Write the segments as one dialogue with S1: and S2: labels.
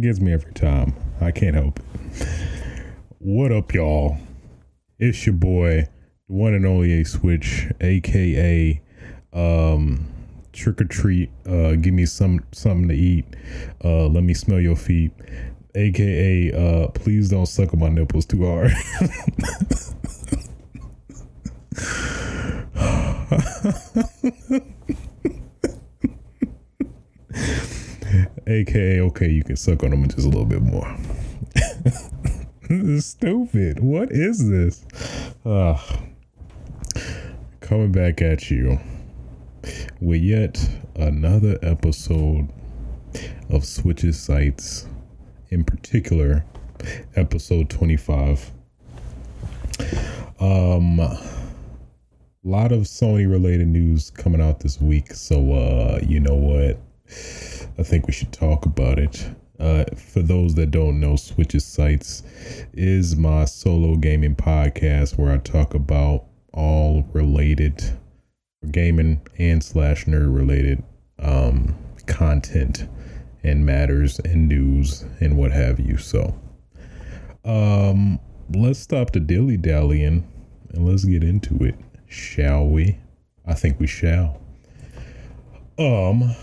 S1: gets me every time. I can't help it. What up, y'all? It's your boy, the one and only A Switch, aka um, Trick or Treat. Uh, give me some something to eat. Uh, let me smell your feet, aka uh, please don't suck on my nipples too hard. AKA, okay, you can suck on them just a little bit more. this is stupid. What is this? Uh, coming back at you with yet another episode of Switches Sites, in particular, episode 25. Um, a lot of Sony related news coming out this week. So, uh, you know what? I think we should talk about it. Uh, for those that don't know, Switches Sites is my solo gaming podcast where I talk about all related gaming and slash nerd related um, content and matters and news and what have you. So, um, let's stop the dilly dallying and let's get into it, shall we? I think we shall. Um,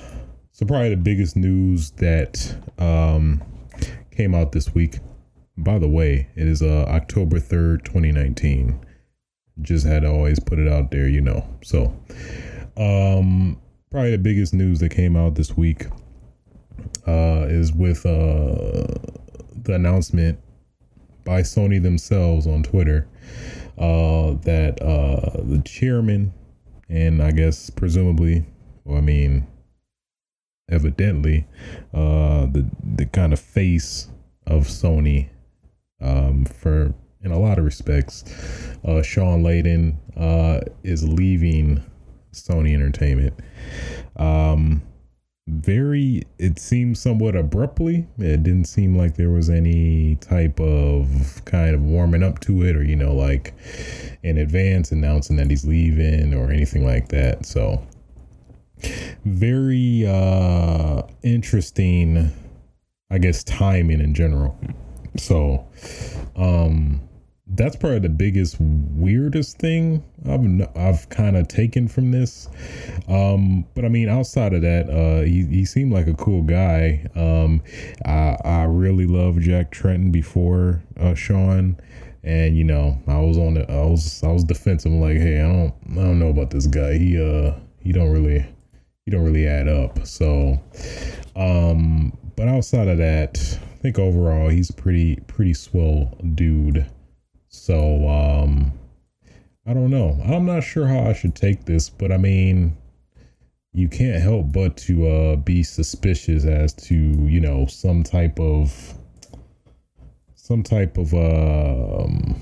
S1: so probably the biggest news that um, came out this week. By the way, it is uh, October third, twenty nineteen. Just had to always put it out there, you know. So, um, probably the biggest news that came out this week uh, is with uh, the announcement by Sony themselves on Twitter uh, that uh, the chairman and I guess presumably, well, I mean, evidently uh, the the kind of face of Sony um, for in a lot of respects. Uh, Shawn Layden uh, is leaving Sony Entertainment. Um, very, it seems somewhat abruptly. It didn't seem like there was any type of kind of warming up to it, or you know, like in advance announcing that he's leaving or anything like that. So very uh interesting i guess timing in general. So um that's probably the biggest weirdest thing i've i've kind of taken from this. Um but i mean outside of that uh he, he seemed like a cool guy. Um i i really loved Jack Tretton before uh shawn and you know i was on the i was i was defensive. Like hey i don't i don't know about this guy. He uh he don't really you don't really add up. So, um, but outside of that, I think overall he's pretty pretty swell dude. So, um, I don't know. I'm not sure how I should take this, but I mean, you can't help but to uh, be suspicious as to you know some type of some type of um,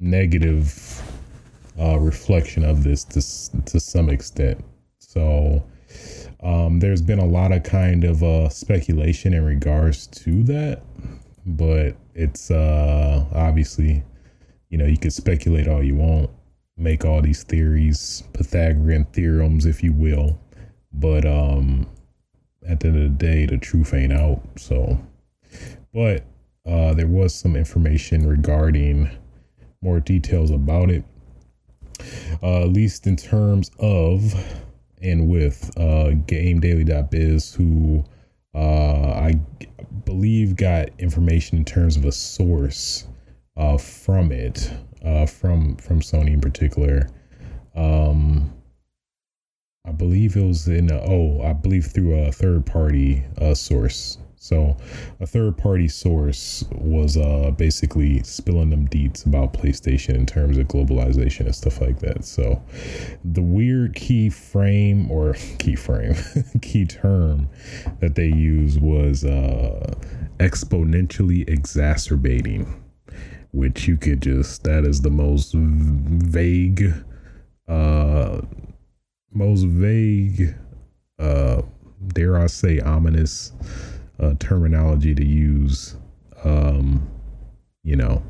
S1: negative uh, reflection of this to to some extent. So um, there's been a lot of kind of uh, speculation in regards to that, but it's uh, obviously, you know, you could speculate all you want, make all these theories, Pythagorean theorems, if you will, but um, at the end of the day, the truth ain't out. So, but uh, there was some information regarding more details about it, uh, at least in terms of and with uh, GameDaily.biz, who uh, I believe got information in terms of a source uh, from it, uh, from from Sony in particular. Um, I believe it was in a, oh, I believe through a third party uh, source so a third party source was uh, basically spilling them deets about PlayStation in terms of globalization and stuff like that. So the weird key frame or key frame, key term that they used was uh, exponentially exacerbating, which you could just, that is the most vague, uh, most vague, uh, dare I say, ominous uh, terminology to use, um, you know,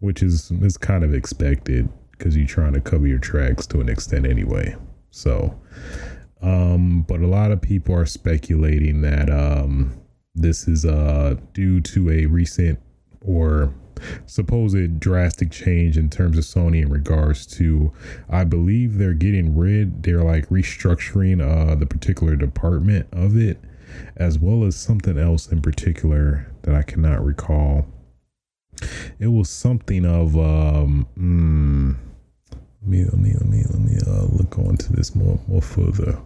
S1: which is is kind of expected because you're trying to cover your tracks to an extent anyway. So, Um, but a lot of people are speculating that um, this is uh, due to a recent or supposed drastic change in terms of Sony in regards to I believe they're getting rid they're like restructuring uh the particular department of it as well as something else in particular that I cannot recall. It was something of um mm, let me let me let me let me uh, look onto this more more further.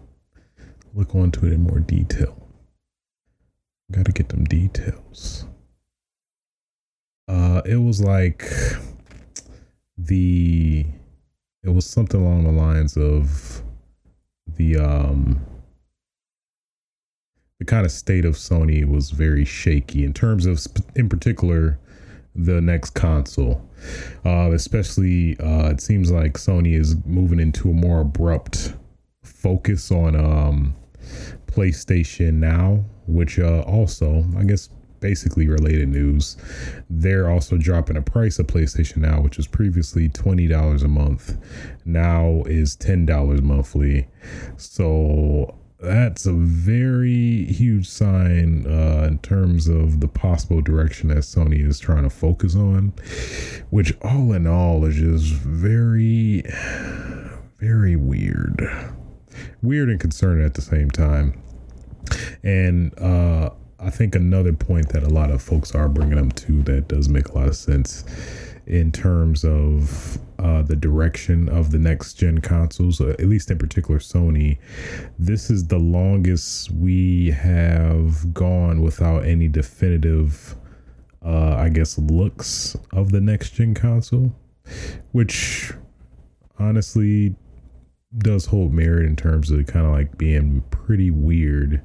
S1: Look onto it in more detail. Got to get them details. Uh, it was like the it was something along the lines of the um the kind of state of Sony was very shaky in terms of in particular the next console uh especially uh it seems like Sony is moving into a more abrupt focus on um PlayStation Now which uh also I guess basically related news. They're also dropping a price of PlayStation Now, which was previously $20 a month, now is $10 monthly. So that's a very huge sign uh, in terms of the possible direction that Sony is trying to focus on, which all in all is just very, very weird. Weird and concerning at the same time. And uh, I think another point that a lot of folks are bringing up too that does make a lot of sense in terms of uh, the direction of the next gen consoles, uh, at least in particular Sony. This is the longest we have gone without any definitive, uh, I guess, looks of the next gen console, which honestly does hold merit in terms of kind of like being pretty weird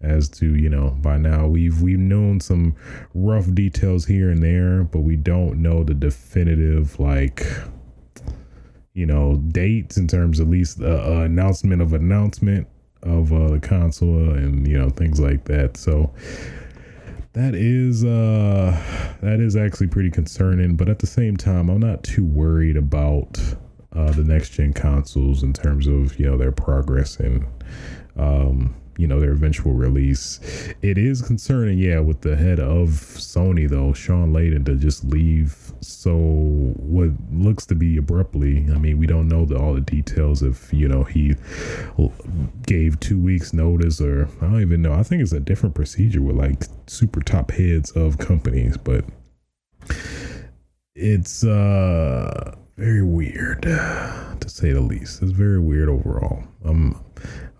S1: as to you know by now. We've we've known some rough details here and there but we don't know the definitive like you know dates in terms at least the uh, announcement of announcement of uh, the console and you know things like that. So that is uh that is actually pretty concerning but at the same time i'm not too worried about uh the next gen consoles in terms of you know their progress and um you know their eventual release. It is concerning, yeah, with the head of Sony though, Shawn Layden, to just leave so what looks to be abruptly. I mean, we don't know the, all the details if you know he gave two weeks notice or I don't even know. I think it's a different procedure with like super top heads of companies, but it's uh very weird to say the least. It's very weird overall. I'm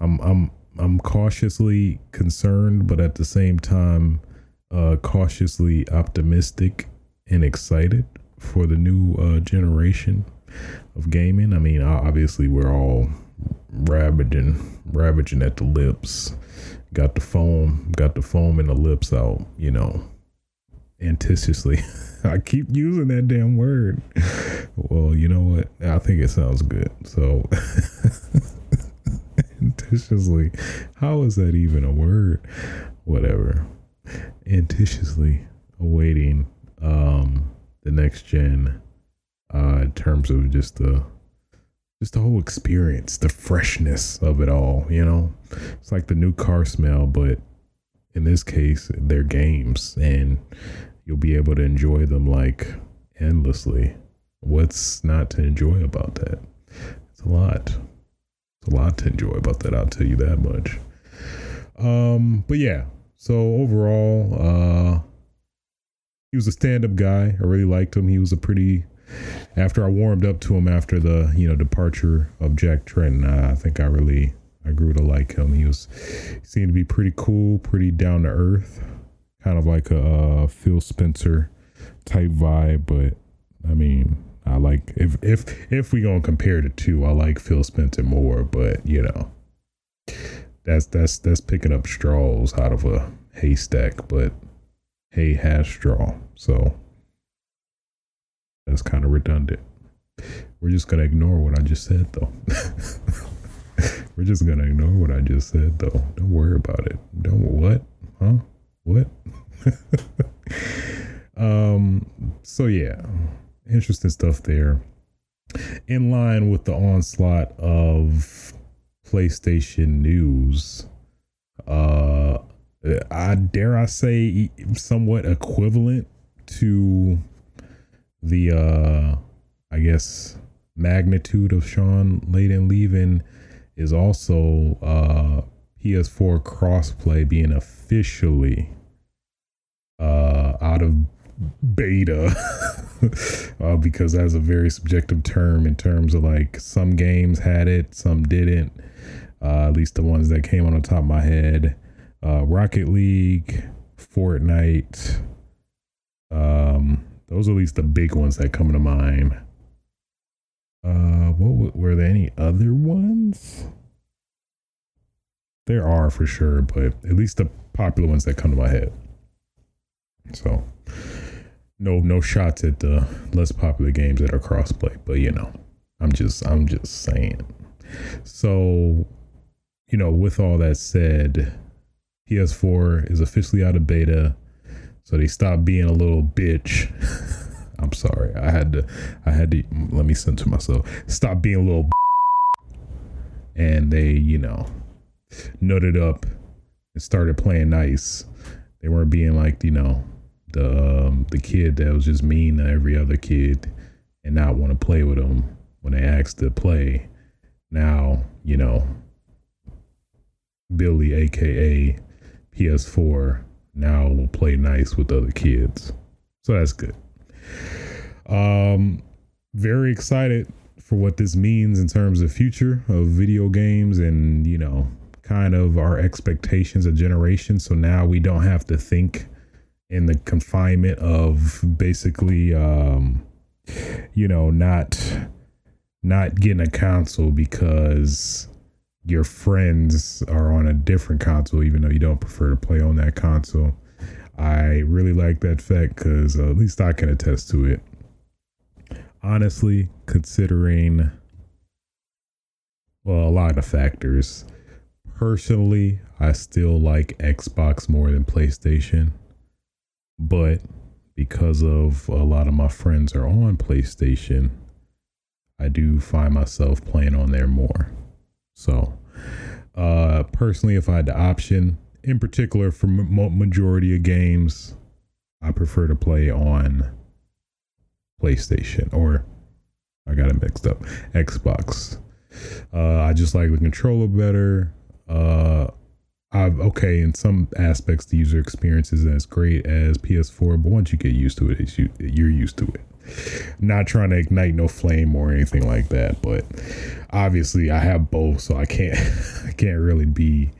S1: I'm I'm I'm cautiously concerned, but at the same time, uh, cautiously optimistic and excited for the new uh, generation of gaming. I mean, obviously, we're all ravaging, ravaging at the lips. Got the foam, got the foam in the lips out. You know, anxiously. I keep using that damn word. Well, you know what? I think it sounds good. So. Anxiously. How is that even a word? Whatever. Anxiously awaiting um the next gen uh in terms of just the just the whole experience, the freshness of it all, you know? It's like the new car smell, but in this case, they're games and you'll be able to enjoy them like endlessly. What's not to enjoy about that? It's a lot a lot to enjoy about that. I'll tell you that much. Um, but yeah. So overall, uh, he was a stand-up guy. I really liked him. He was a pretty. After I warmed up to him after the you know departure of Jack Tretton, I think I really I grew to like him. He was he seemed to be pretty cool, pretty down to earth, kind of like a Phil Spencer type vibe. But I mean, I like if if if we gonna compare the two, I like Phil Spencer more, but you know, that's that's that's picking up straws out of a haystack, but hay has straw, so that's kind of redundant. We're just gonna ignore what I just said, though. We're just gonna ignore what I just said, though. Don't worry about it. Don't what? Huh? What? um. So yeah interesting stuff there. In line with the onslaught of PlayStation news. Uh, I dare I say somewhat equivalent to the uh I guess magnitude of Shawn Layden leaving is also uh PS4 crossplay being officially uh out of beta uh, because that's a very subjective term in terms of like some games had it some didn't. Uh, at least the ones that came on the top of my head. Uh, rocket league fortnite um those are at least the big ones that come to mind. Uh what were there any other ones? There are for sure but at least the popular ones that come to my head. So no no shots at the less popular games that are crossplay, but you know, I'm just I'm just saying. So, you know, with all that said, PS4 is officially out of beta. So they stopped being a little bitch. I'm sorry. I had to I had to let me censor myself. Stop being a little and they, you know, nutted up and started playing nice. They weren't being like, you know, the um, the kid that was just mean to every other kid and not want to play with them when they asked to play. Now, you know, Billy, aka PS4, now will play nice with other kids. So that's good. Um very excited for what this means in terms of future of video games and, you know, kind of our expectations of generation. So now we don't have to think in the confinement of basically um you know not not getting a console because your friends are on a different console even though you don't prefer to play on that console. I really like that fact because uh, at least i can attest to it. Honestly considering well a lot of factors. Personally i still like xbox more than playstation but because of a lot of my friends are on PlayStation, I do find myself playing on there more. So, uh, personally, if I had the option, in particular for m- majority of games, I prefer to play on PlayStation or I got it mixed up, Xbox. Uh, I just like the controller better. Uh, I've, okay, in some aspects, the user experience isn't as great as PS4, but once you get used to it, you, you're used to it. Not trying to ignite no flame or anything like that, but obviously I have both, so I can't I can't really be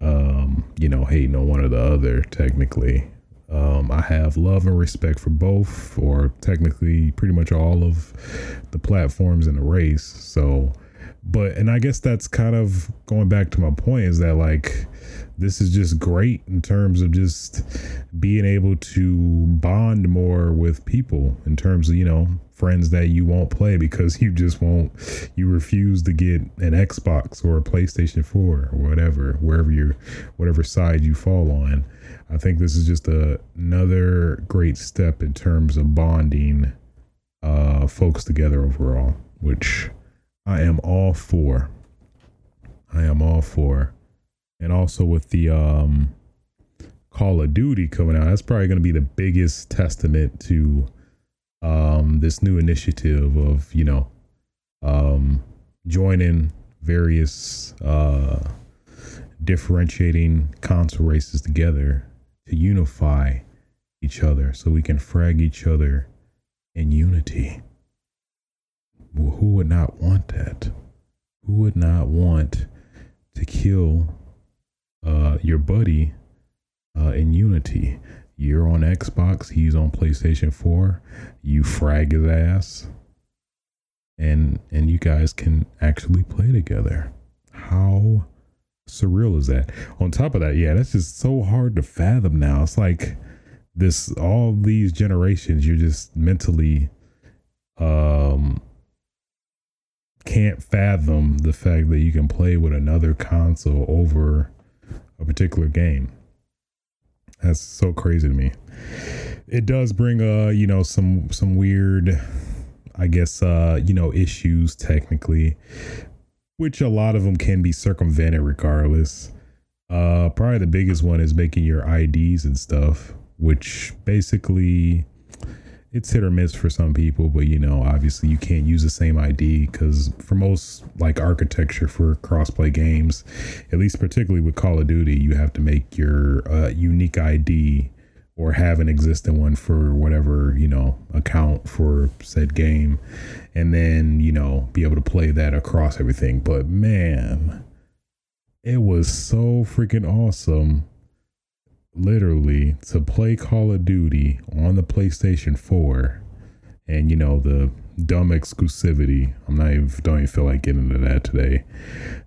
S1: um, you know hating on one or the other. Technically, um, I have love and respect for both, or technically pretty much all of the platforms in the race. So but and i guess that's kind of going back to my point is that like this is just great in terms of just being able to bond more with people in terms of you know friends that you won't play because you just won't you refuse to get an xbox or a playstation 4 or whatever wherever you're whatever side you fall on. I think this is just a, another great step in terms of bonding uh folks together overall which I am all for. I am all for. And also with the um Call of Duty coming out, that's probably going to be the biggest testament to um this new initiative of, you know, um joining various uh differentiating console races together to unify each other so we can frag each other in unity who would not want that? Who would not want to kill uh, your buddy uh, in Unity? You're on Xbox, he's on PlayStation 4. You frag his ass, and and you guys can actually play together. How surreal is that? On top of that, yeah, that's just so hard to fathom now. It's like this all these generations you're just mentally um can't fathom the fact that you can play with another console over a particular game. That's so crazy to me. It does bring uh, you know, some some weird I guess uh, you know, issues technically. which a lot of them can be circumvented regardless. Uh, probably the biggest one is making your IDs and stuff, which basically it's hit or miss for some people, but you know, obviously you can't use the same ID because for most like architecture for crossplay games, at least particularly with Call of Duty, you have to make your uh, unique ID or have an existing one for whatever you know account for said game and then you know be able to play that across everything. But man it was so freaking awesome literally to play call of duty on the playstation 4 and you know the dumb exclusivity. I'm not even don't even feel like getting into that today.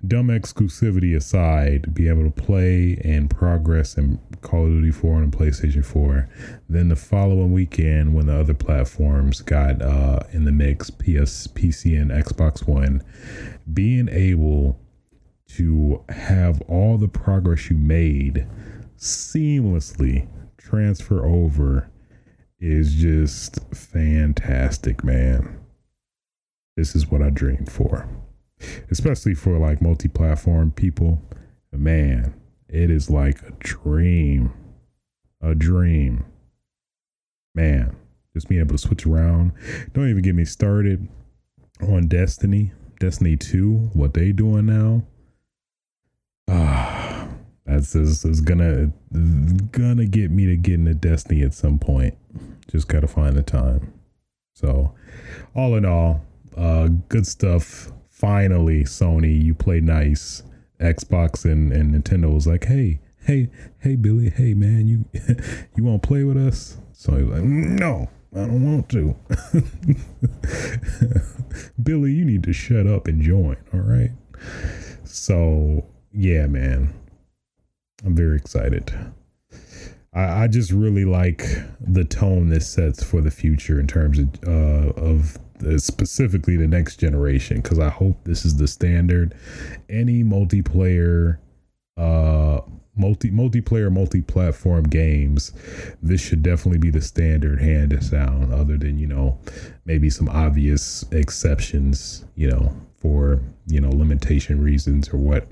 S1: Dumb exclusivity aside, be able to play and progress in Call of Duty 4 on PlayStation 4. Then the following weekend, when the other platforms got uh, in the mix, PS, PC, and Xbox One, being able to have all the progress you made seamlessly transfer over is just fantastic, man. This is what I dreamed for. Especially for like multi platform people. Man, it is like a dream. A dream. Man, just being able to switch around. Don't even get me started on Destiny. Destiny 2, what they doing now. Ah, that's is, is gonna gonna get me to get into Destiny at some point. Just gotta find the time. So, all in all, uh, good stuff. Finally, Sony, you play nice. Xbox and, and Nintendo was like, hey, hey, hey, Billy, hey, man, you you want to play with us? So he was like, no, I don't want to. Billy, you need to shut up and join. All right. So yeah, man, I'm very excited. I, I just really like the tone this sets for the future in terms of uh, of specifically the next generation because I hope this is the standard. Any multiplayer, uh, multi multiplayer, multi platform games, this should definitely be the standard hand sound. Other than you know, maybe some obvious exceptions, you know, for you know limitation reasons or what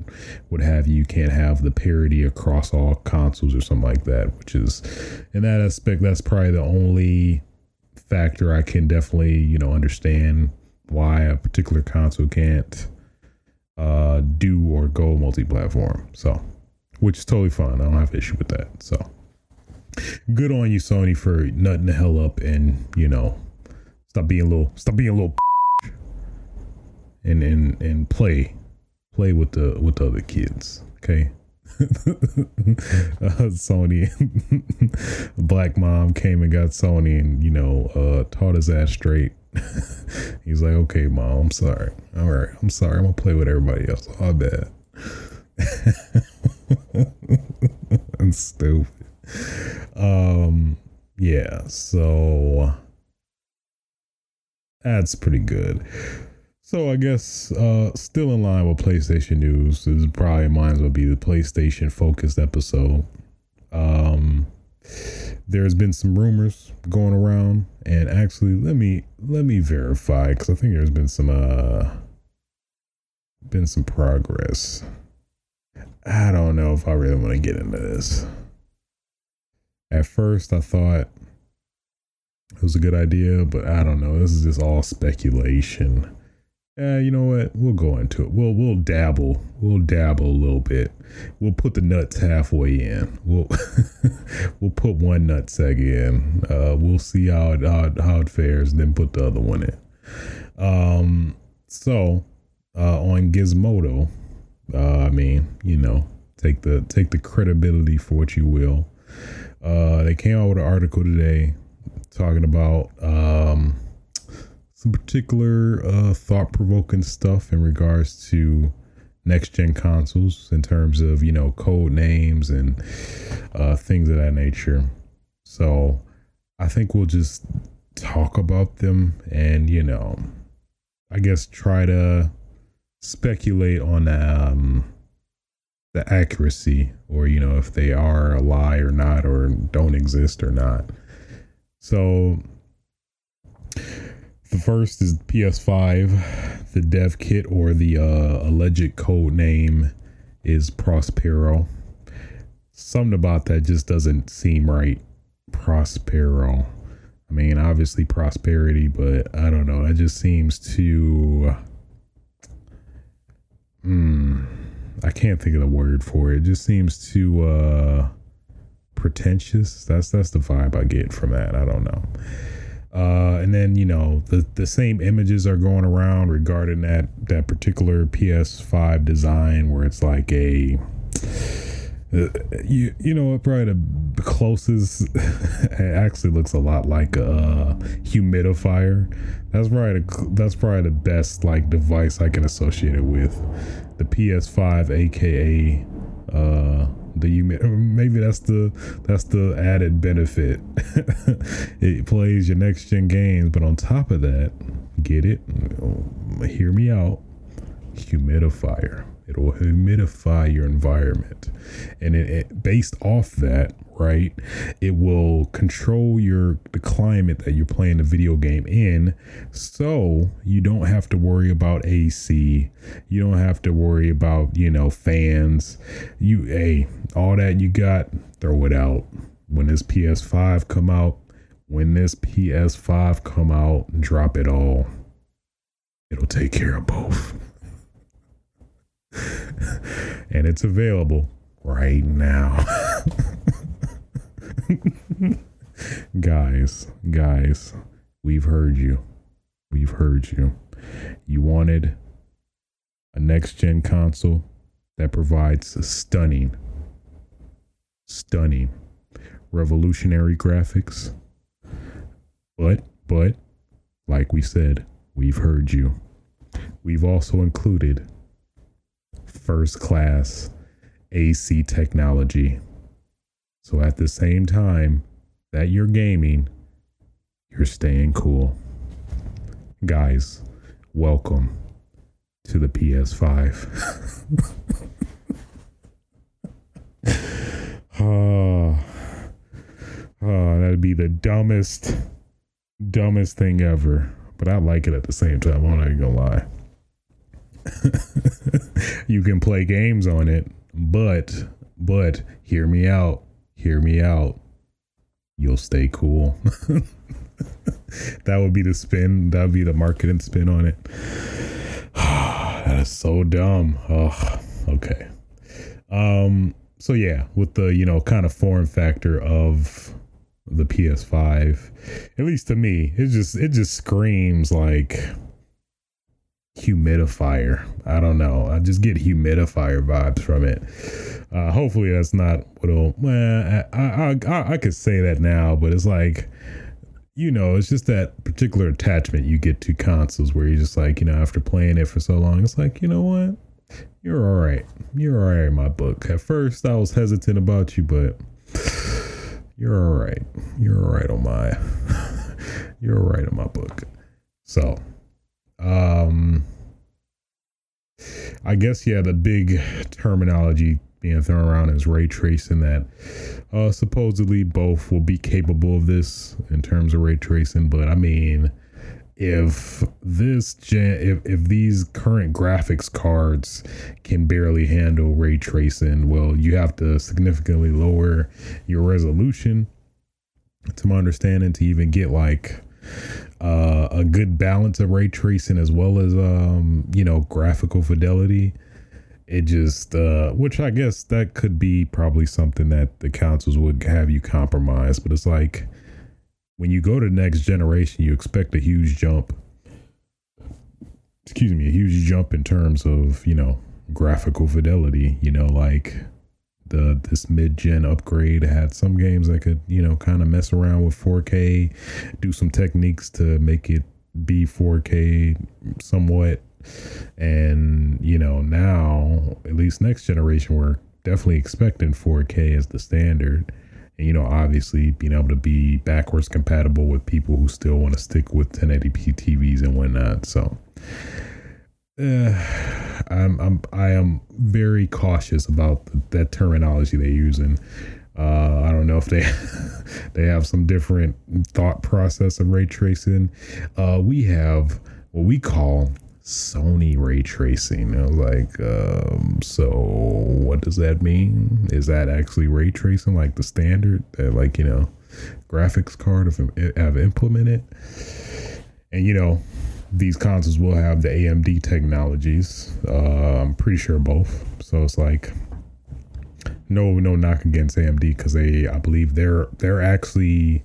S1: would have you. can't have the parity across all consoles or something like that which is in that aspect that's probably the only factor I can definitely, you know, understand why a particular console can't uh, do or go multi-platform. So, which is totally fine. I don't have issue with that. So, good on you, Sony, for nutting the hell up and you know, stop being a little, stop being a little, and and and play, play with the with the other kids. Okay, uh, Sony, black mom came and got Sony and, you know, uh, taught his ass straight. He's like, okay, mom, I'm sorry. All right, I'm sorry. I'm to play with everybody else. Oh, bad. I'm stupid. Um, yeah, so that's pretty good. So I guess uh, still in line with PlayStation news is probably might as well be the PlayStation focused episode. Um, there's been some rumors going around, and actually, let me let me verify because I think there's been some uh been some progress. I don't know if I really want to get into this. At first, I thought it was a good idea, but I don't know. This is just all speculation uh, you know what? We'll go into it. We'll we'll dabble. We'll dabble a little bit. We'll put the nuts halfway in. We'll we'll put one nut nutsack in. Uh, we'll see how it how, how it fares, then put the other one in. Um. So, uh, on Gizmodo, uh, I mean, you know, take the take the credibility for what you will. Uh, they came out with an article today talking about um some particular uh, thought provoking stuff in regards to next gen consoles in terms of you know code names and uh, things of that nature. So I think we'll just talk about them and you know I guess try to speculate on um, the accuracy or you know if they are a lie or not or don't exist or not. So the first is PS5. The dev kit or the uh, alleged code name is Prospero. Something about that just doesn't seem right. Prospero. I mean, obviously prosperity, but I don't know. That just seems too. Hmm. I can't think of the word for it. It just seems too uh pretentious. That's that's the vibe I get from that. I don't know. Uh, and then you know the the same images are going around regarding that that particular PS5 design where it's like a uh, you you know what probably the closest it actually looks a lot like a humidifier. That's probably the, that's probably the best like device I can associate it with the PS5, aka uh the maybe that's the that's the added benefit. it plays your next gen games, but on top of that, get it? Hear me out. Humidifier. It'll humidify your environment, and it, it based off that, right? It will control your the climate that you're playing the video game in, so you don't have to worry about AC. You don't have to worry about you know fans. You hey, all that you got, throw it out. When this PS5 come out, when this PS5 come out, drop it all. It'll take care of both. and it's available right now. guys, guys, we've heard you. We've heard you. You wanted a next gen console that provides stunning, stunning, revolutionary graphics. But, but, like we said, we've heard you. We've also included first class AC technology. So at the same time that you're gaming, you're staying cool. Guys, welcome to the PS5. oh, oh, that'd be the dumbest, dumbest thing ever. But I like it at the same time. I'm not even gonna lie. you can play games on it, but but hear me out. Hear me out. You'll stay cool. that would be the spin. That would be the marketing spin on it. that is so dumb. Okay. Um. So yeah, with the you know kind of form factor of the PS5, at least to me, it just it just screams like humidifier. I don't know. I just get humidifier vibes from it. Uh, hopefully that's not what'll. Well, I, I I I could say that now, but it's like you know, it's just that particular attachment you get to consoles where you're just like, you know, after playing it for so long, it's like, you know what? You're all right. You're all right in my book. At first, I was hesitant about you, but you're all right. You're all right on my. you're all right in my book. So, um, I guess yeah, the big terminology being thrown around is ray tracing. That uh, supposedly both will be capable of this in terms of ray tracing, but I mean, if this gen, if if these current graphics cards can barely handle ray tracing, well, you have to significantly lower your resolution. To my understanding, to even get like uh, a good balance of ray tracing as well as um, you know graphical fidelity. It just, uh, which I guess that could be probably something that the councils would have you compromise, but it's like when you go to next generation, you expect a huge jump. Excuse me, a huge jump in terms of you know graphical fidelity. You know, like the this mid gen upgrade had some games that could you know kind of mess around with 4K, do some techniques to make it be 4K somewhat, and you know now at least next generation we're definitely expecting 4K as the standard. And you know, obviously being able to be backwards compatible with people who still want to stick with 1080p TVs and whatnot. So, uh, I'm I'm I am very cautious about the, that terminology they use, and Uh, I don't know if they they have some different thought process of ray tracing. Uh, we have what we call Sony ray tracing. I was like, um, so what does that mean? Is that actually ray tracing like the standard that like you know graphics card have, have implemented? And you know these consoles will have the AMD technologies. Uh, I'm pretty sure both. So it's like no no knock against AMD because they I believe they're they're actually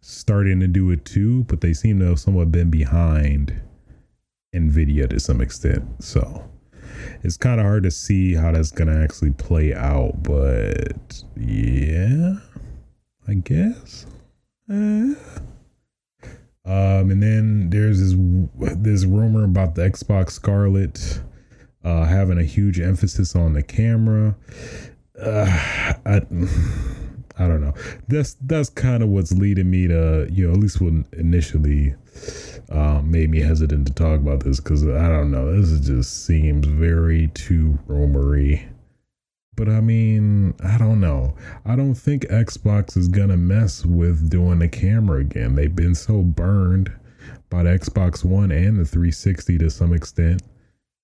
S1: starting to do it too, but they seem to have somewhat been behind Nvidia to some extent. So it's kind of hard to see how that's gonna actually play out, but yeah, I guess. Eh. Um, and then there's this this rumor about the Xbox Scarlett uh, having a huge emphasis on the camera. Uh, I, I don't know. That's that's kind of what's leading me to you know at least what initially um, made me hesitant to talk about this because I don't know. This just seems very too rumory. But I mean, I don't know. I don't think Xbox is gonna mess with doing the camera again. They've been so burned by the Xbox One and the 360 to some extent,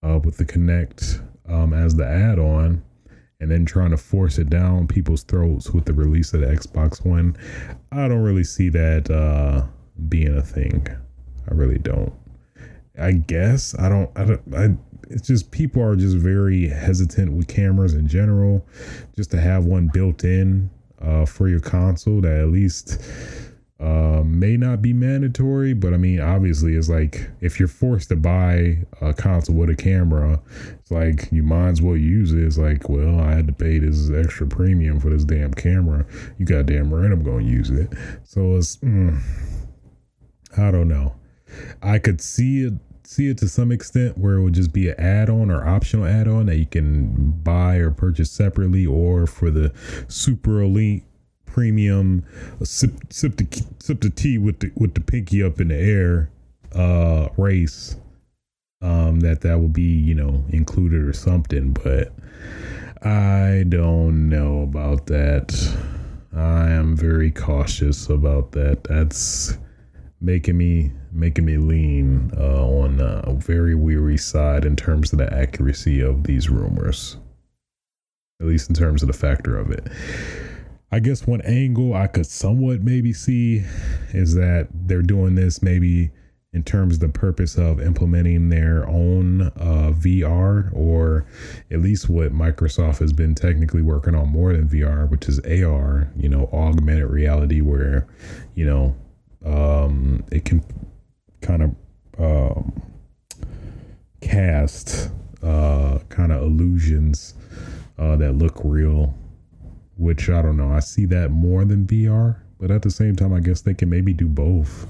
S1: uh, with the Kinect um, as the add-on, and then trying to force it down people's throats with the release of the Xbox One. I don't really see that uh, being a thing. I really don't. I guess I don't. I don't. I it's just people are just very hesitant with cameras in general. Just to have one built in uh, for your console that at least uh, may not be mandatory, but I mean, obviously, it's like if you're forced to buy a console with a camera, it's like you might as well use it. It's like, well, I had to pay this extra premium for this damn camera. You got damn right, I'm going to use it. So it's, mm, I don't know. I could see it see it to some extent where it would just be an add-on or optional add-on that you can buy or purchase separately or for the super elite premium sip sip the sip the tea with the with the pinky up in the air uh race um that that would be you know included or something but i don't know about that. I am very cautious about that. That's making me making me lean uh, on a very weary side in terms of the accuracy of these rumors, at least in terms of the factor of it. I guess one angle I could somewhat maybe see is that they're doing this maybe in terms of the purpose of implementing their own uh, VR, or at least what Microsoft has been technically working on more than VR, which is AR, you know, augmented reality, where, you know, um, it can kind of um, cast uh, kind of illusions uh, that look real, which I don't know. I see that more than VR, but at the same time, I guess they can maybe do both.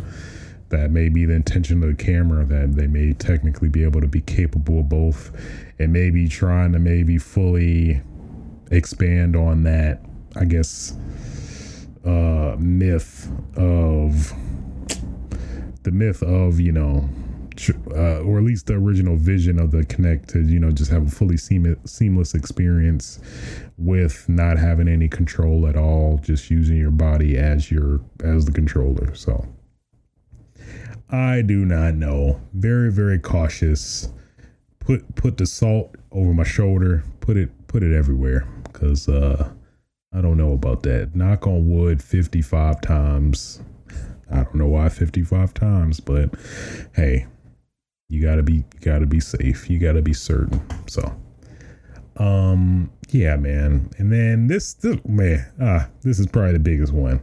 S1: That may be the intention of the camera, that they may technically be able to be capable of both, and maybe trying to maybe fully expand on that, I guess, uh, myth of the myth of you know uh, or at least the original vision of the Kinect to you know just have a fully seam- seamless experience with not having any control at all just using your body as your as the controller. So i do not know. Very very cautious. Put put the salt over my shoulder. Put it put it everywhere because uh i don't know about that. Knock on wood 55 times. I don't know why 55 times, but hey, you gotta be you gotta be safe. You gotta be certain. So um yeah man. And then this, this man ah this is probably the biggest one.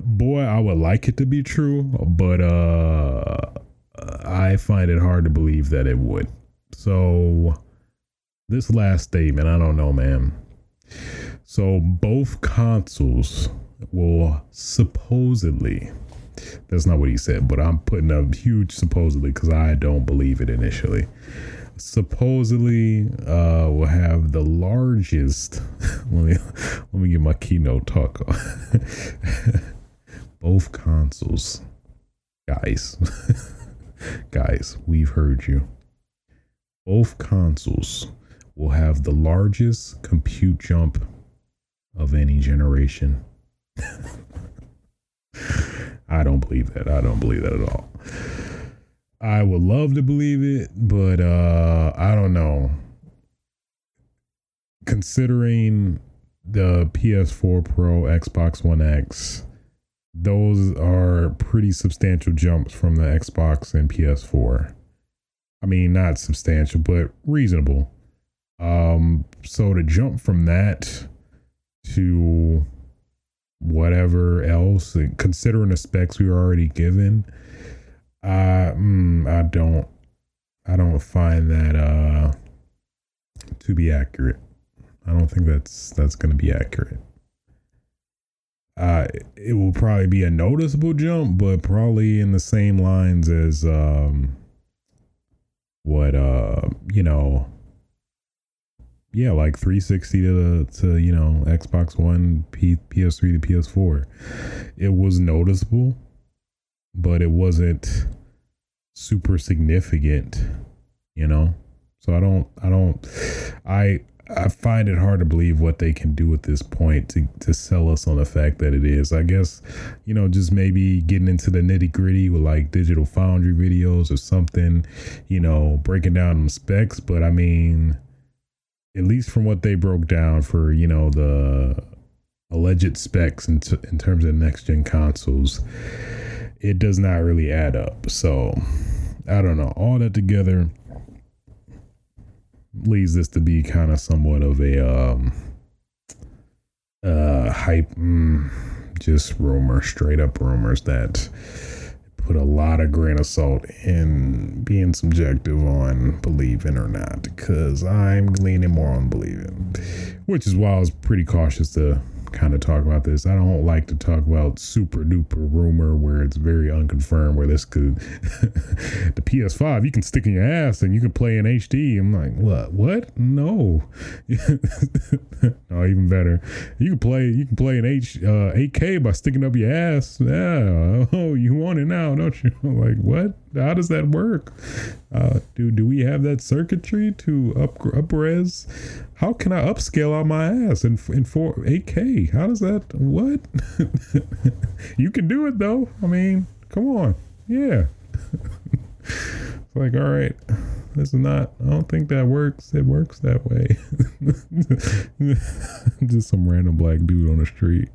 S1: Boy i would like it to be true but uh i find it hard to believe that it would. So this last statement i don't know man so both consoles will supposedly that's not what he said, but I'm putting a huge supposedly because I don't believe it initially. Supposedly, uh, will have the largest. let me let me get my keynote talk. Both consoles, guys, guys, we've heard you. Both consoles will have the largest compute jump of any generation. I don't believe that. I don't believe that at all. I would love to believe it, but uh I don't know. Considering the PS4 Pro, Xbox One X, those are pretty substantial jumps from the Xbox and PS4. I mean, not substantial, but reasonable. Um, so to jump from that to whatever else, considering the specs we were already given, uh, mm, I don't, I don't find that uh to be accurate. I don't think that's that's going to be accurate. Uh, it will probably be a noticeable jump, but probably in the same lines as um, what uh, you know, yeah, like 360 to the, to you know Xbox One, P, PS3 to PS4. It was noticeable, but it wasn't super significant, you know. So I don't, I don't, I I find it hard to believe what they can do at this point to, to sell us on the fact that it is. I guess, you know, just maybe getting into the nitty gritty with like digital foundry videos or something, you know, breaking down the specs. But I mean, at least from what they broke down for, you know, the alleged specs in, t- in terms of next gen consoles, it does not really add up. So I don't know. All that together leads this to be kind of somewhat of a um uh hype mm, just rumor straight up rumors that put a lot of grain of salt in being subjective on believing or not because i'm leaning more on believing which is why i was pretty cautious to kind of talk about this. I don't like to talk about super duper rumor where it's very unconfirmed. Where this could the PS5 you can stick in your ass and you can play in HD. I'm like, what? What? No. no, even better. You can play. You can play in H uh, 8K by sticking up your ass. Yeah. Oh, you want it now, don't you? Like, what? How does that work? Uh, do do we have that circuitry to up up res? How can I upscale out my ass in in four 8K? How does that? What? you can do it though. I mean, come on, yeah. it's like, all right, this is not. I don't think that works. It works that way. Just some random black dude on the street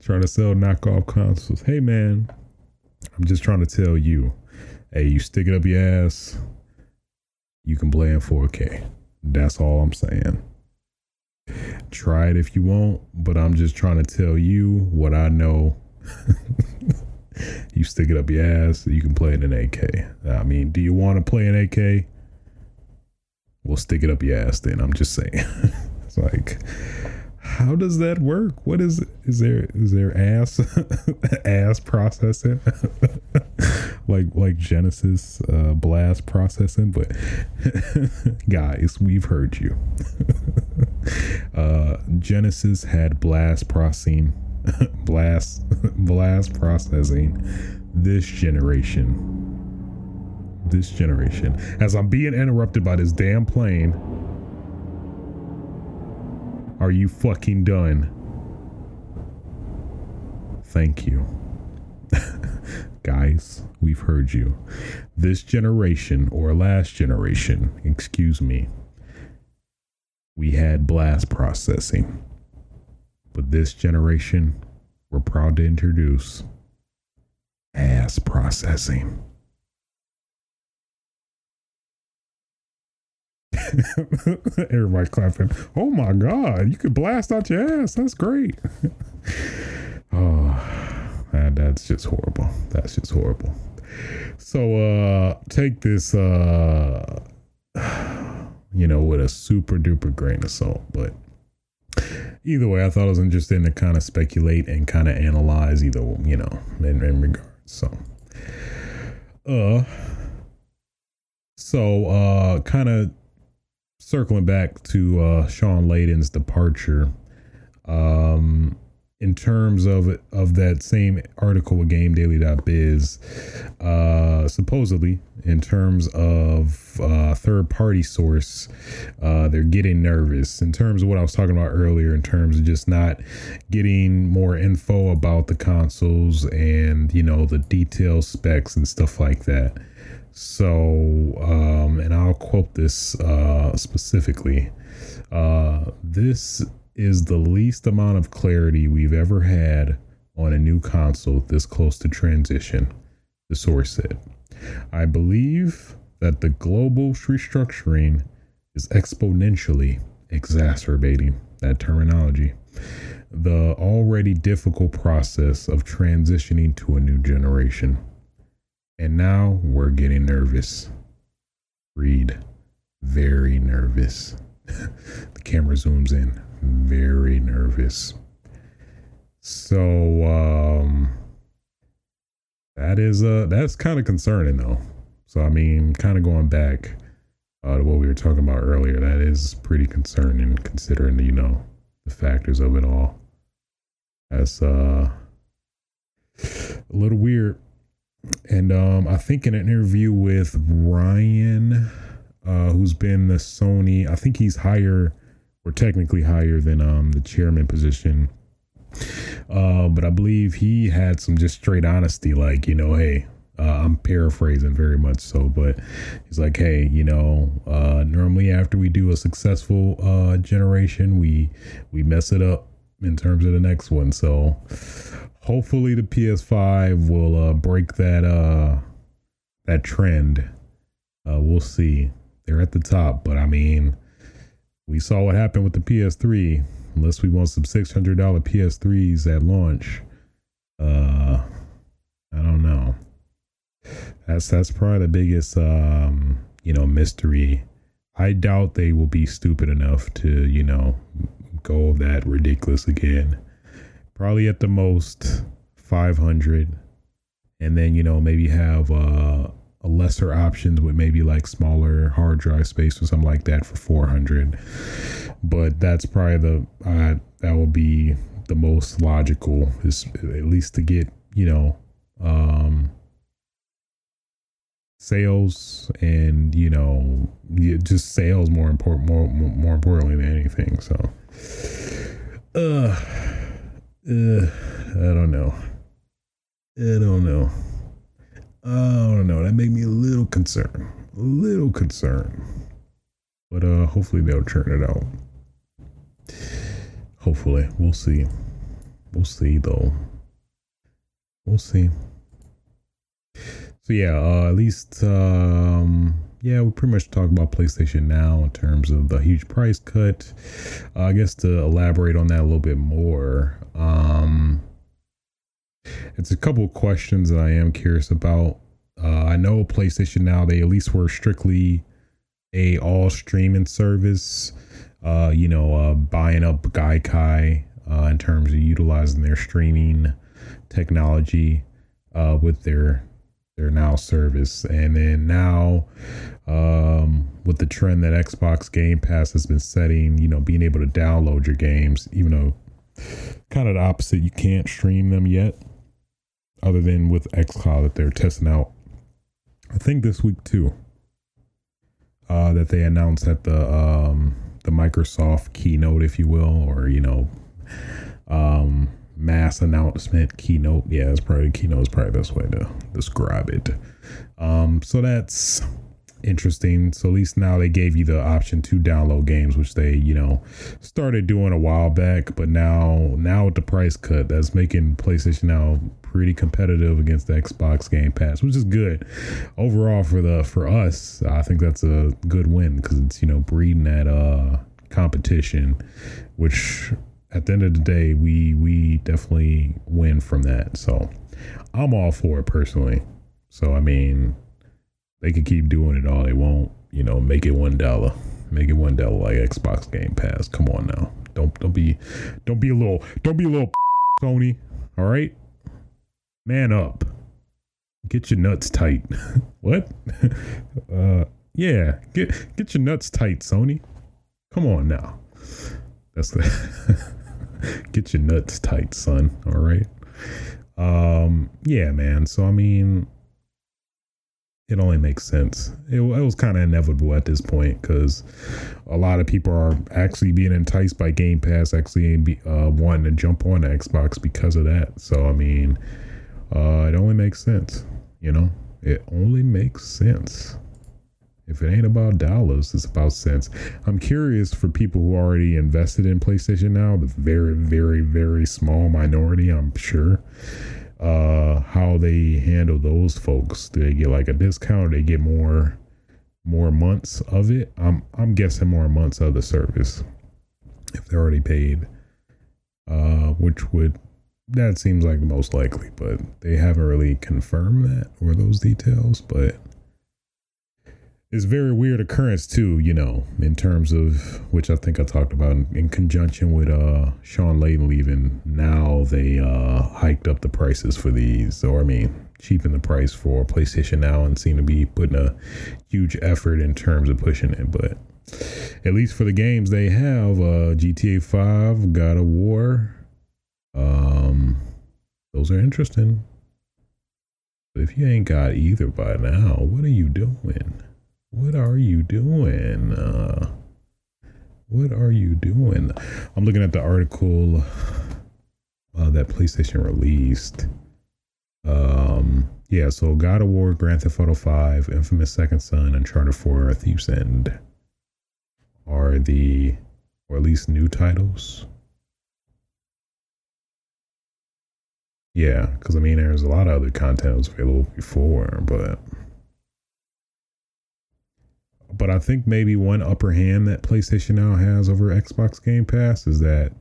S1: trying to sell knockoff consoles. Hey man, I'm just trying to tell you, hey, you stick it up your ass, you can play in 4K. That's all I'm saying. Try it if you want, but I'm just trying to tell you what I know. you stick it up your ass, you can play it in 8K. I mean, do you want to play in 8K? Well, stick it up your ass then. I'm just saying. it's like, how does that work? What is is there is there ass ass processing like like Genesis uh, blast processing? But guys, we've heard you. uh, Genesis had blast processing, blast blast processing. This generation, this generation, as I'm being interrupted by this damn plane are you fucking done? Thank you. Guys, we've heard you. This generation, or last generation, excuse me, we had blast processing. But this generation, we're proud to introduce ass processing. Everybody clapping. Oh my God, you could blast out your ass. That's great. oh, man, that's just horrible. That's just horrible. So, uh, take this, uh, you know, with a super duper grain of salt. But either way, I thought it was interesting to kind of speculate and kind of analyze either, you know, in, in regards. So, uh, so, uh, kind of circling back to uh, Shawn Layden's departure, um, in terms of of that same article with GameDaily.biz, uh, supposedly in terms of uh, third party source, uh, they're getting nervous. In terms of what I was talking about earlier, in terms of just not getting more info about the consoles and you know the detailed specs and stuff like that. So, um, and I'll quote this uh, specifically. Uh, this is the least amount of clarity we've ever had on a new console this close to transition, the source said. I believe that the global restructuring is exponentially exacerbating that terminology. The already difficult process of transitioning to a new generation. And now we're getting nervous. Read. Very nervous. the camera zooms in very nervous. So um that is uh that's kind of concerning though. So I mean, kind of going back uh, to what we were talking about earlier, that is pretty concerning considering you know the factors of it all. That's uh a little weird. And um I think in an interview with Ryan, uh, who's been the Sony, I think he's higher or technically higher than um, the chairman position. Uh, but I believe he had some just straight honesty, like, you know, hey, uh, I'm paraphrasing very much so, but he's like, hey, you know, uh, normally after we do a successful uh, generation, we we mess it up in terms of the next one. So hopefully the PS5 will uh, break that uh, that trend. Uh, we'll see. They're at the top, but I mean, we saw what happened with the PS3. Unless we want some six hundred dollar PS3s at launch, uh, I don't know. That's that's probably the biggest um, you know mystery. I doubt they will be stupid enough to you know go that ridiculous again. Probably at the most five hundred, and then you know maybe have uh a lesser options with maybe like smaller hard drive space or something like that for 400 but that's probably the uh, that will be the most logical is at least to get you know um sales and you know just sales more important more more importantly than anything. So uh, uh i don't know i don't know I don't know. That made me a little concerned. A little concerned. But uh hopefully they'll turn it out. Hopefully. We'll see. We'll see though. We'll see. So yeah, uh, at least um yeah, we pretty much talk about PlayStation now in terms of the huge price cut. Uh, I guess to elaborate on that a little bit more, um, it's a couple of questions that I am curious about. Uh, I know PlayStation now they at least were strictly a all streaming service. Uh, you know, uh, buying up Gaikai uh, in terms of utilizing their streaming technology uh, with their their now service, and then now um, with the trend that Xbox Game Pass has been setting, you know, being able to download your games, even though kind of the opposite, you can't stream them yet other than with xCloud that they're testing out. I think this week too. Uh, that they announced at the um, the Microsoft keynote, if you will, or you know, um, mass announcement keynote. Yeah, it's probably keynote is probably the best way to describe it. Um, so that's interesting. So at least now they gave you the option to download games, which they, you know, started doing a while back. But now, now with the price cut, that's making PlayStation now pretty competitive against the Xbox Game Pass, which is good overall for the for us. I think that's a good win because it's you know breeding that uh competition, which at the end of the day we we definitely win from that. So I'm all for it personally. So I mean they can keep doing it all they want. You know, make it one dollar. Make it one dollar like Xbox Game Pass. Come on now. Don't don't be don't be a little don't be a little Sony. All right? Man up. Get your nuts tight. what? uh yeah, get get your nuts tight, Sony. Come on now. That's the Get your nuts tight, son. All right. Um, yeah, man. So I mean, it only makes sense. It, it was kind of inevitable at this point because a lot of people are actually being enticed by Game Pass, actually uh, wanting to jump on Xbox because of that. So I mean, uh, it only makes sense. You know, it only makes sense. If it ain't about dollars, it's about cents. I'm curious for people who already invested in PlayStation now, the very, very, very small minority, I'm sure, uh, how they handle those folks. Do they get like a discount? Or they get more more months of it? I'm I'm guessing more months of the service if they're already paid. Uh, which would that seems like the most likely, but they haven't really confirmed that or those details, but it's very weird occurrence too, you know, in terms of which I think I talked about in, in conjunction with uh Shawn Layden leaving. Now they uh hiked up the prices for these, or I mean, cheapened the price for PlayStation Now, and seem to be putting a huge effort in terms of pushing it. But at least for the games they have, uh GTA Five, God of War, um, those are interesting. But if you ain't got either by now, what are you doing? What are you doing? Uh, what are you doing? I'm looking at the article uh, that PlayStation released. Um, yeah, so God of War, Grand Theft Auto 5, Infamous Second Son, Uncharted 4, Thief's End are the, or at least new titles. Yeah, because I mean, there's a lot of other content that was available before, but but I think maybe one upper hand that PlayStation now has over Xbox Game Pass is that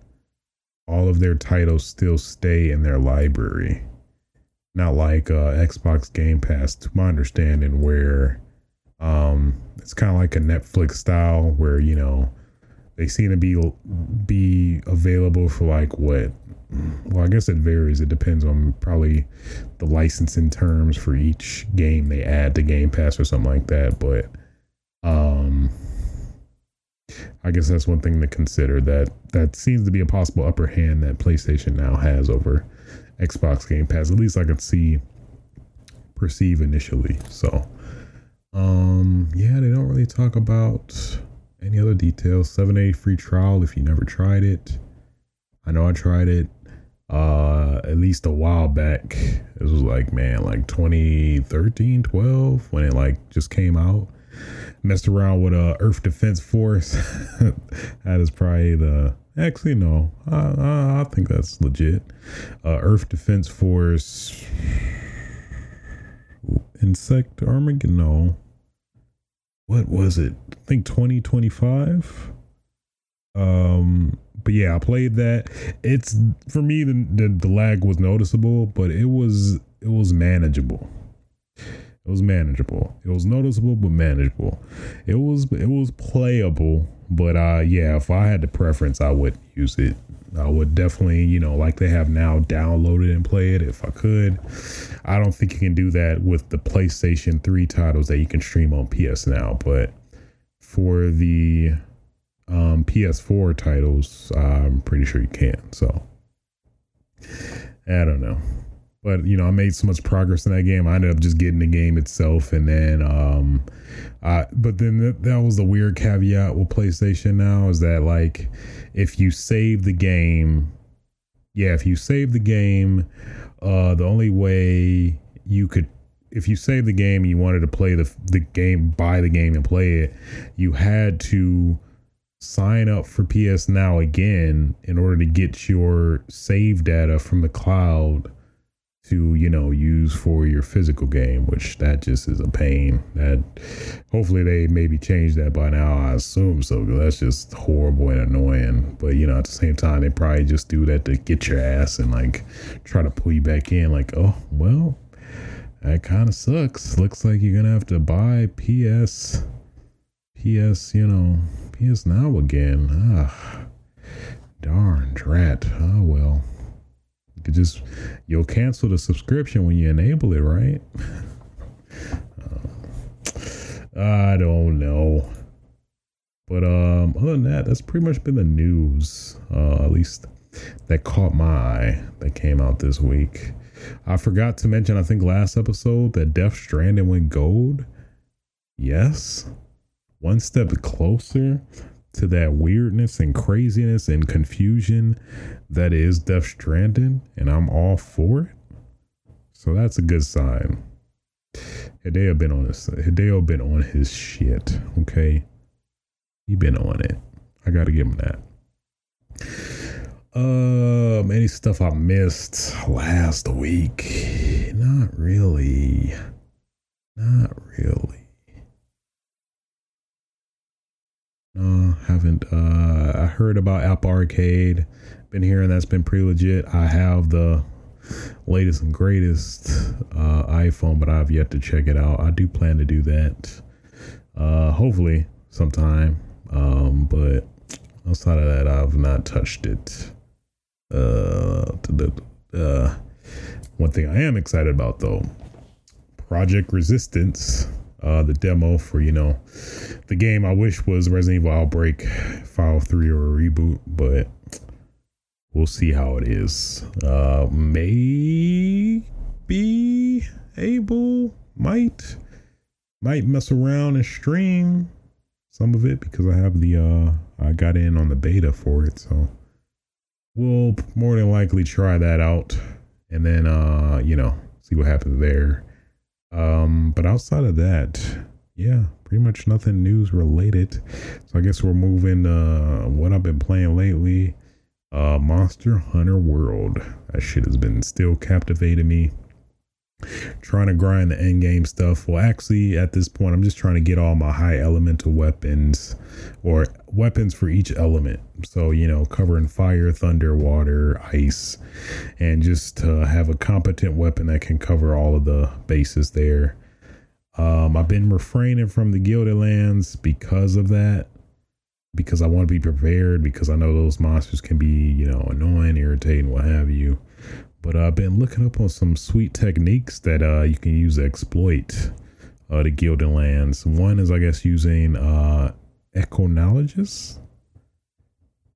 S1: all of their titles still stay in their library. Not like uh, Xbox Game Pass, to my understanding, where um, it's kind of like a Netflix style, where you know they seem to be be available for like what well, I guess it varies. It depends on probably the licensing terms for each game they add to Game Pass or something like that. But um, I guess that's one thing to consider. That that seems to be a possible upper hand that PlayStation now has over Xbox Game Pass. At least I can see perceive initially. So, um, yeah, they don't really talk about any other details. Seven day free trial if you never tried it. I know I tried it uh at least a while back it was like man like 2013 12 when it like just came out messed around with uh earth defense force. That is probably the actually no. I, I, I think that's legit. Uh earth defense force. Insect armageddon? No. What was it? I think 2025 um but yeah, I played that. It's for me the, the, the lag was noticeable, but it was it was manageable. It was manageable. It was noticeable but manageable. It was it was playable, but uh yeah, if I had the preference, I would use it. I would definitely, you know, like they have now, download it and play it if I could. I don't think you can do that with the PlayStation 3 titles that you can stream on PS Now, but for the um, PS4 titles, I'm pretty sure you can. So I don't know. But you know, I made so much progress in that game. I ended up just getting the game itself, and then, um, I, but then that, that was the weird caveat with PlayStation now is that like, if you save the game, yeah, if you save the game, uh, the only way you could if you save the game and you wanted to play the the game, buy the game and play it, you had to sign up for PS Now again in order to get your save data from the cloud to you know use for your physical game which that just is a pain that hopefully they maybe change that by now i assume so that's just horrible and annoying but you know at the same time they probably just do that to get your ass and like try to pull you back in like oh well that kind of sucks looks like you're gonna have to buy ps ps you know PS Now again. Ah, darn drat. Oh well. Could just you'll cancel the subscription when you enable it, right? uh, I don't know. But um, other than that, that's pretty much been the news. Uh, at least that caught my eye that came out this week. I forgot to mention, I think last episode that Death Stranding went gold. Yes. One step closer to that weirdness and craziness and confusion that is Death Stranding, and I'm all for it. So that's a good sign. Hideo been on his Hideo been on his shit. Okay, he been on it. I gotta give him that. Um, any stuff I missed last week? Not really. Not really. No, haven't. Uh, I heard about Apple Arcade. Been hearing that's been pretty legit. I have the latest and greatest uh, iPhone, but I've yet to check it out. I do plan to do that. Uh, hopefully sometime. Um, but outside of that, I've not touched it. Uh, uh, one thing I am excited about though, Project Resistance, uh, the demo for you know, the game I wish was Resident Evil Outbreak File Three or a reboot, but we'll see how it is. Uh, may be able, might, might mess around and stream some of it because I have the uh, I got in on the beta for it, so we'll more than likely try that out and then uh you know see what happens there um but outside of that yeah pretty much nothing news related. So i guess we're moving uh what i've been playing lately uh monster hunter world. That shit has been still captivating me trying to grind the end game stuff. Well, actually, at this point, I'm just trying to get all my high elemental weapons or weapons for each element. So, you know, covering fire, thunder, water, ice, and just uh, have a competent weapon that can cover all of the bases there. Um, I've been refraining from the Guiding Lands because of that. Because I want to be prepared, because I know those monsters can be, you know, annoying, irritating, what have you. But I've been looking up on some sweet techniques that uh, you can use to exploit uh, the Guiding Lands. One is, I guess, using uh,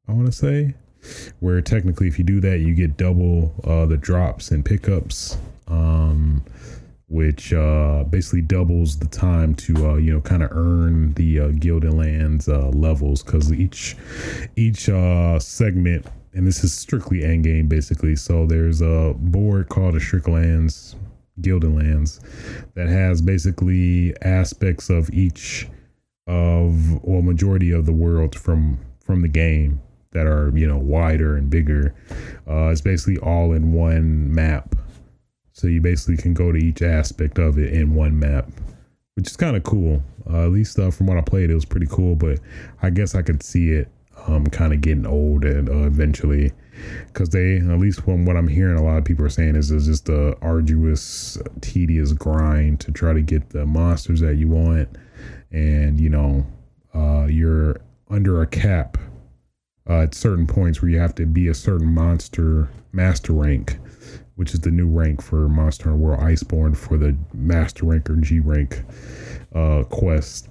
S1: I want to say, where technically, if you do that, you get double uh, the drops and pickups. Um, which uh, basically doubles the time to uh, you know kind of earn the uh, Guiding Lands uh, levels because each each uh, segment and this is strictly endgame basically. So there's a board called a Stricklands, Guiding Lands, that has basically aspects of each of or majority of the world from from the game that are you know wider and bigger. Uh, it's basically all in one map, so you basically can go to each aspect of it in one map, which is kind of cool. Uh, at least uh, from what I played, it was pretty cool. But I guess I could see it um, kind of getting old and uh, eventually because they at least from what i'm hearing a lot of people are saying is it's just a arduous tedious grind to try to get the monsters that you want. And you know uh, you're under a cap uh, at certain points where you have to be a certain monster master rank which is the new rank for monster world iceborne for the master rank or g rank uh, quest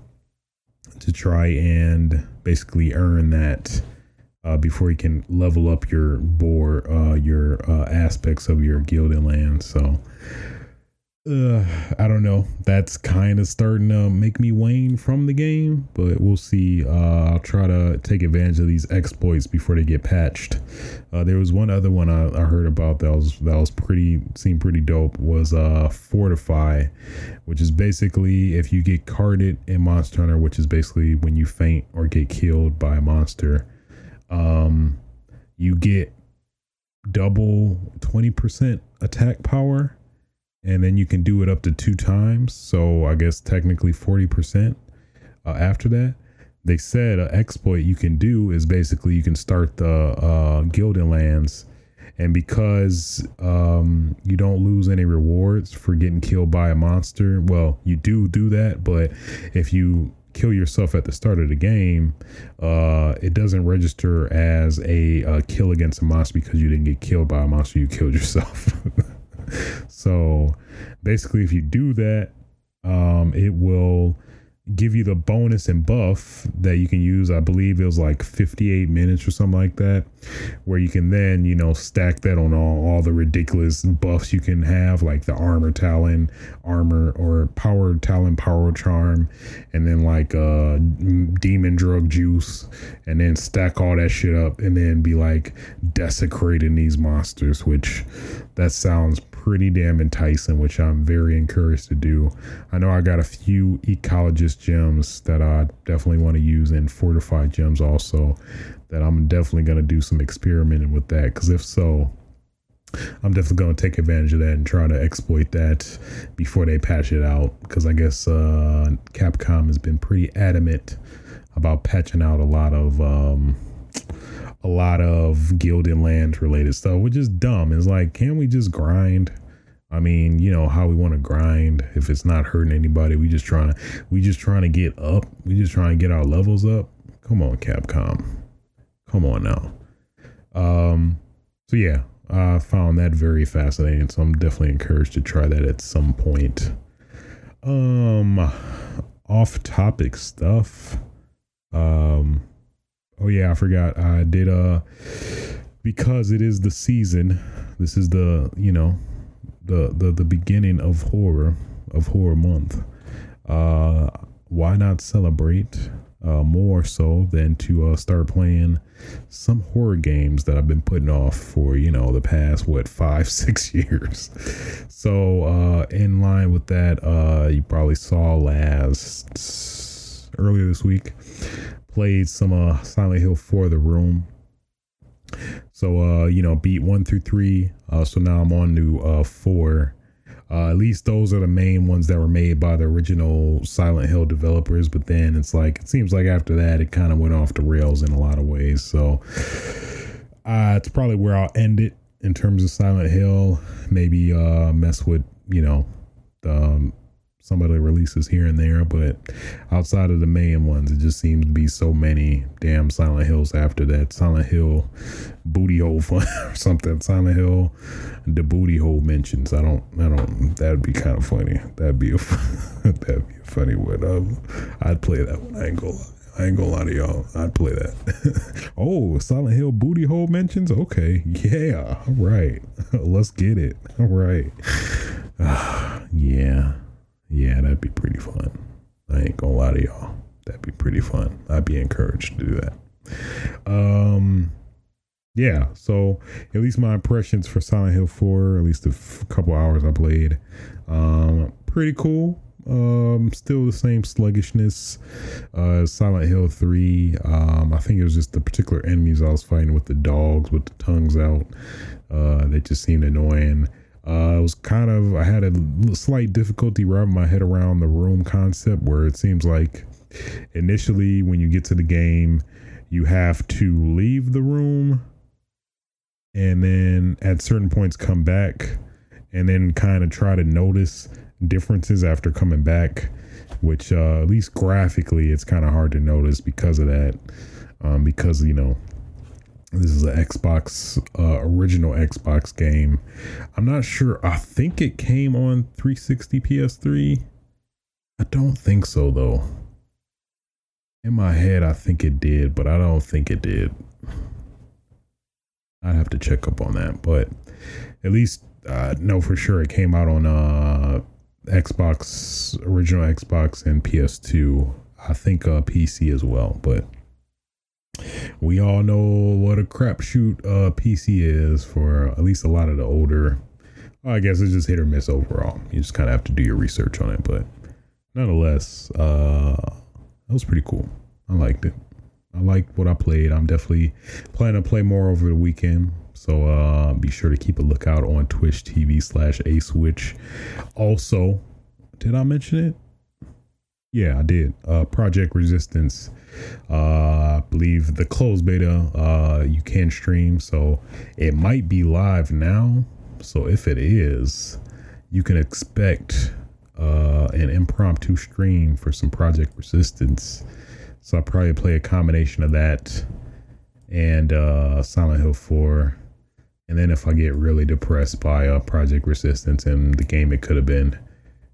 S1: to try and basically earn that uh, before you can level up your board, uh, your uh, aspects of your guiding land. So, uh, I don't know. That's kind of starting to make me wane from the game, but we'll see. Uh, I'll try to take advantage of these exploits before they get patched. Uh, there was one other one I, I, heard about that was that was pretty seemed pretty dope. Was uh fortify, which is basically if you get carted in Monster Hunter, which is basically when you faint or get killed by a monster, um, you get double twenty percent attack power and then you can do it up to two times. So I guess technically 40% uh, after that. They said an exploit you can do is basically you can start the uh, Lands, and because um, you don't lose any rewards for getting killed by a monster, well, you do do that, but if you kill yourself at the start of the game, uh, it doesn't register as a, a kill against a monster because you didn't get killed by a monster, you killed yourself. so basically, if you do that, um, it will give you the bonus and buff that you can use. I believe it was like 58 minutes or something like that, where you can then, you know, stack that on all, all the ridiculous buffs you can have, like the armor talon, armor or power talon, power charm, and then like uh demon drug juice, and then stack all that shit up and then be like desecrating these monsters, which that sounds pretty damn enticing, which I'm very encouraged to do. I know I got a few ecologist gems that I definitely want to use and fortified gems also that I'm definitely going to do some experimenting with that because if so, I'm definitely going to take advantage of that and try to exploit that before they patch it out because I guess uh, Capcom has been pretty adamant about patching out a lot of um, a lot of Guiding land related stuff, which is dumb. It's like, can we just grind? I mean, you know how we want to grind. If it's not hurting anybody, we just trying to we just trying to get up. We just trying to get our levels up. Come on, Capcom. Come on now. Um. So yeah, I found that very fascinating. So I'm definitely encouraged to try that at some point. Um, off topic stuff. Um Oh yeah, I forgot. I did uh because it is the season. This is the you know the the the beginning of horror of horror month. Uh, why not celebrate uh, more so than to uh, start playing some horror games that I've been putting off for you know the past what five six years. So uh, in line with that, uh, you probably saw last earlier this week played some uh, Silent Hill 4 The Room. So uh, you know, beat one through three. Uh, so now I'm on to uh four. Uh, at least those are the main ones that were made by the original Silent Hill developers. But then it's like it seems like after that it kind of went off the rails in a lot of ways. So uh, it's probably where I'll end it in terms of Silent Hill. Maybe uh, mess with you know the um, some of the releases here and there, but outside of the main ones, it just seems to be so many damn Silent Hills after that. Silent Hill booty hole fun or something. Silent Hill the booty hole mentions. I don't I don't that'd be kind of funny. That'd be a that'd be a funny one. Um, I'd play that one. I ain't gonna I ain't gonna lie to y'all. I'd play that. oh, Silent Hill booty hole mentions? Okay. Yeah. All right. Let's get it. All right. yeah. Yeah, that'd be pretty fun. I ain't gonna lie to y'all. That'd be pretty fun. I'd be encouraged to do that. Um, yeah. So at least my impressions for Silent Hill Four, at least a f- couple hours I played, um, pretty cool. Um, still the same sluggishness. Uh, Silent Hill Three. Um, I think it was just the particular enemies I was fighting with the dogs with the tongues out. Uh, they just seemed annoying. Uh, it was kind of I had a slight difficulty wrapping my head around the room concept, where it seems like initially when you get to the game, you have to leave the room, and then at certain points come back, and then kind of try to notice differences after coming back. Which uh, at least graphically, it's kind of hard to notice because of that, um, because you know this is an Xbox uh, original Xbox game. I'm not sure. I think it came on 360 PS3. I don't think so though. In my head, I think it did, but I don't think it did. I'd have to check up on that, but at least uh, know for sure it came out on uh, Xbox original Xbox and PS2. I think uh, PC as well, but we all know what a crapshoot uh, PC is for at least a lot of the older. I guess it's just hit or miss overall. You just kind of have to do your research on it, but nonetheless, uh, that was pretty cool. I liked it. I liked what I played. I'm definitely planning to play more over the weekend. So uh, be sure to keep a lookout on Twitch TV slash A Switch. Also, did I mention it? Yeah, I did. Uh, Project Resistance uh, I believe the closed beta uh, you can stream, so it might be live now. So if it is, you can expect uh, an impromptu stream for some Project Resistance. So I'll probably play a combination of that and uh, Silent Hill 4. And then if I get really depressed by uh, Project Resistance and the game it could have been,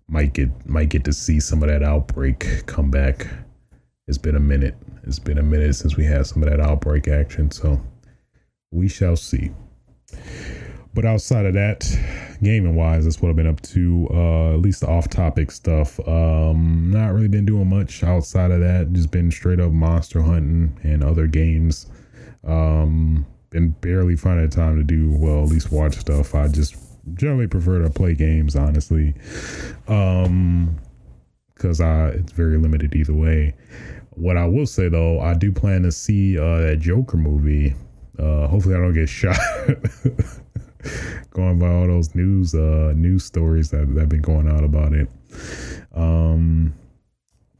S1: might get might get to see some of that outbreak come back. It's been a minute. It's been a minute since we had some of that outbreak action, so we shall see. But outside of that, gaming wise, that's what I've been up to. Uh, at least the off topic stuff. Um, not really been doing much outside of that. Just been straight up monster hunting and other games. Um, been barely finding time to do well, at least watch stuff. I just generally prefer to play games, honestly. Um, because I it's very limited either way. What I will say though, I do plan to see uh, that Joker movie. Uh, hopefully, I don't get shot. going by all those news uh news stories that that been going out about it. Um,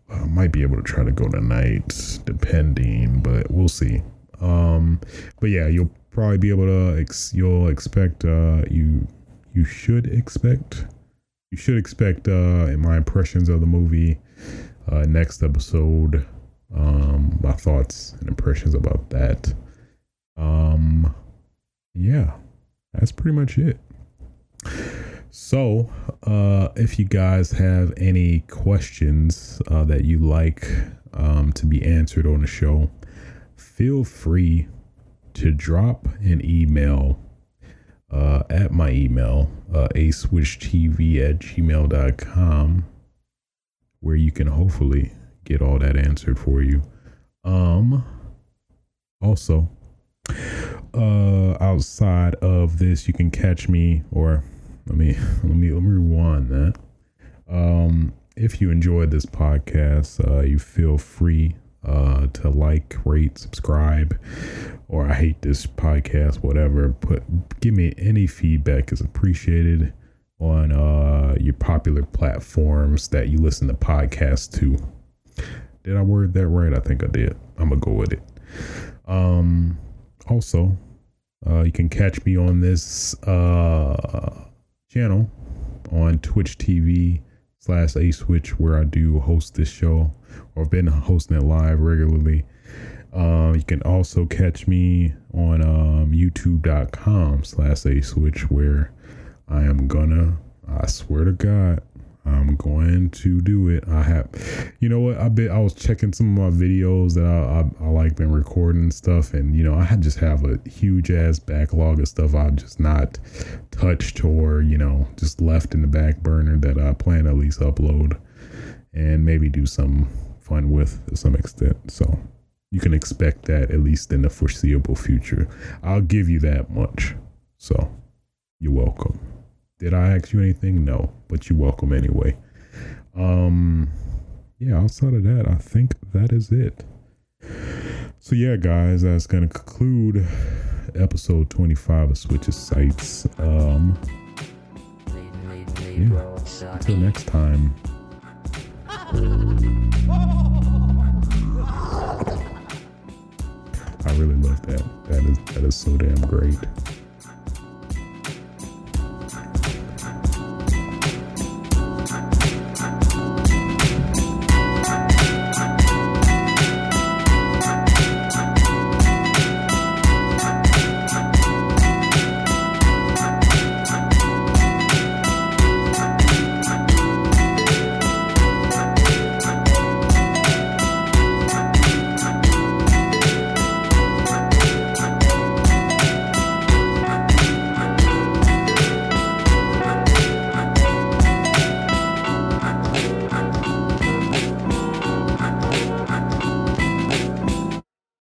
S1: I might be able to try to go tonight, depending, but we'll see. Um, but yeah, you'll probably be able to. Ex- you'll expect. Uh, you you should expect. You should expect uh, my impressions of the movie uh, next episode. Um, my thoughts and impressions about that. Um, yeah, that's pretty much it. So, uh, if you guys have any questions uh, that you like um, to be answered on the show, feel free to drop an email uh, at my email, uh, aswitchtv at gmail.com, where you can hopefully get all that answered for you. Um, also, uh, outside of this, you can catch me, or let me let me let me rewind that. Um, if you enjoyed this podcast, uh, you feel free uh, to like, rate, subscribe, or I hate this podcast, whatever. Put give me any feedback is appreciated on uh, your popular platforms that you listen to podcasts to. Did I word that right? I think I did. I'm gonna go with it. Um, also, uh, you can catch me on this uh, channel on Twitch TV slash A Switch, where I do host this show or been hosting it live regularly. Um, you can also catch me on um, youtube.com slash A Switch, where I am gonna, I swear to God, I'm going to do it. I have, you know what? I bet I was checking some of my videos that I, I, I like been recording stuff, and you know I just have a huge ass backlog of stuff I've just not touched or you know just left in the back burner that I plan at least upload and maybe do some fun with to some extent. So you can expect that at least in the foreseeable future. I'll give you that much. So you're welcome. Did I ask you anything? No, but you're welcome anyway. Um, yeah, outside of that, I think that is it. So yeah, guys, that's gonna conclude episode 25 of Switches Sites. Um, yeah, until next time. I really love that. That is that is so damn great.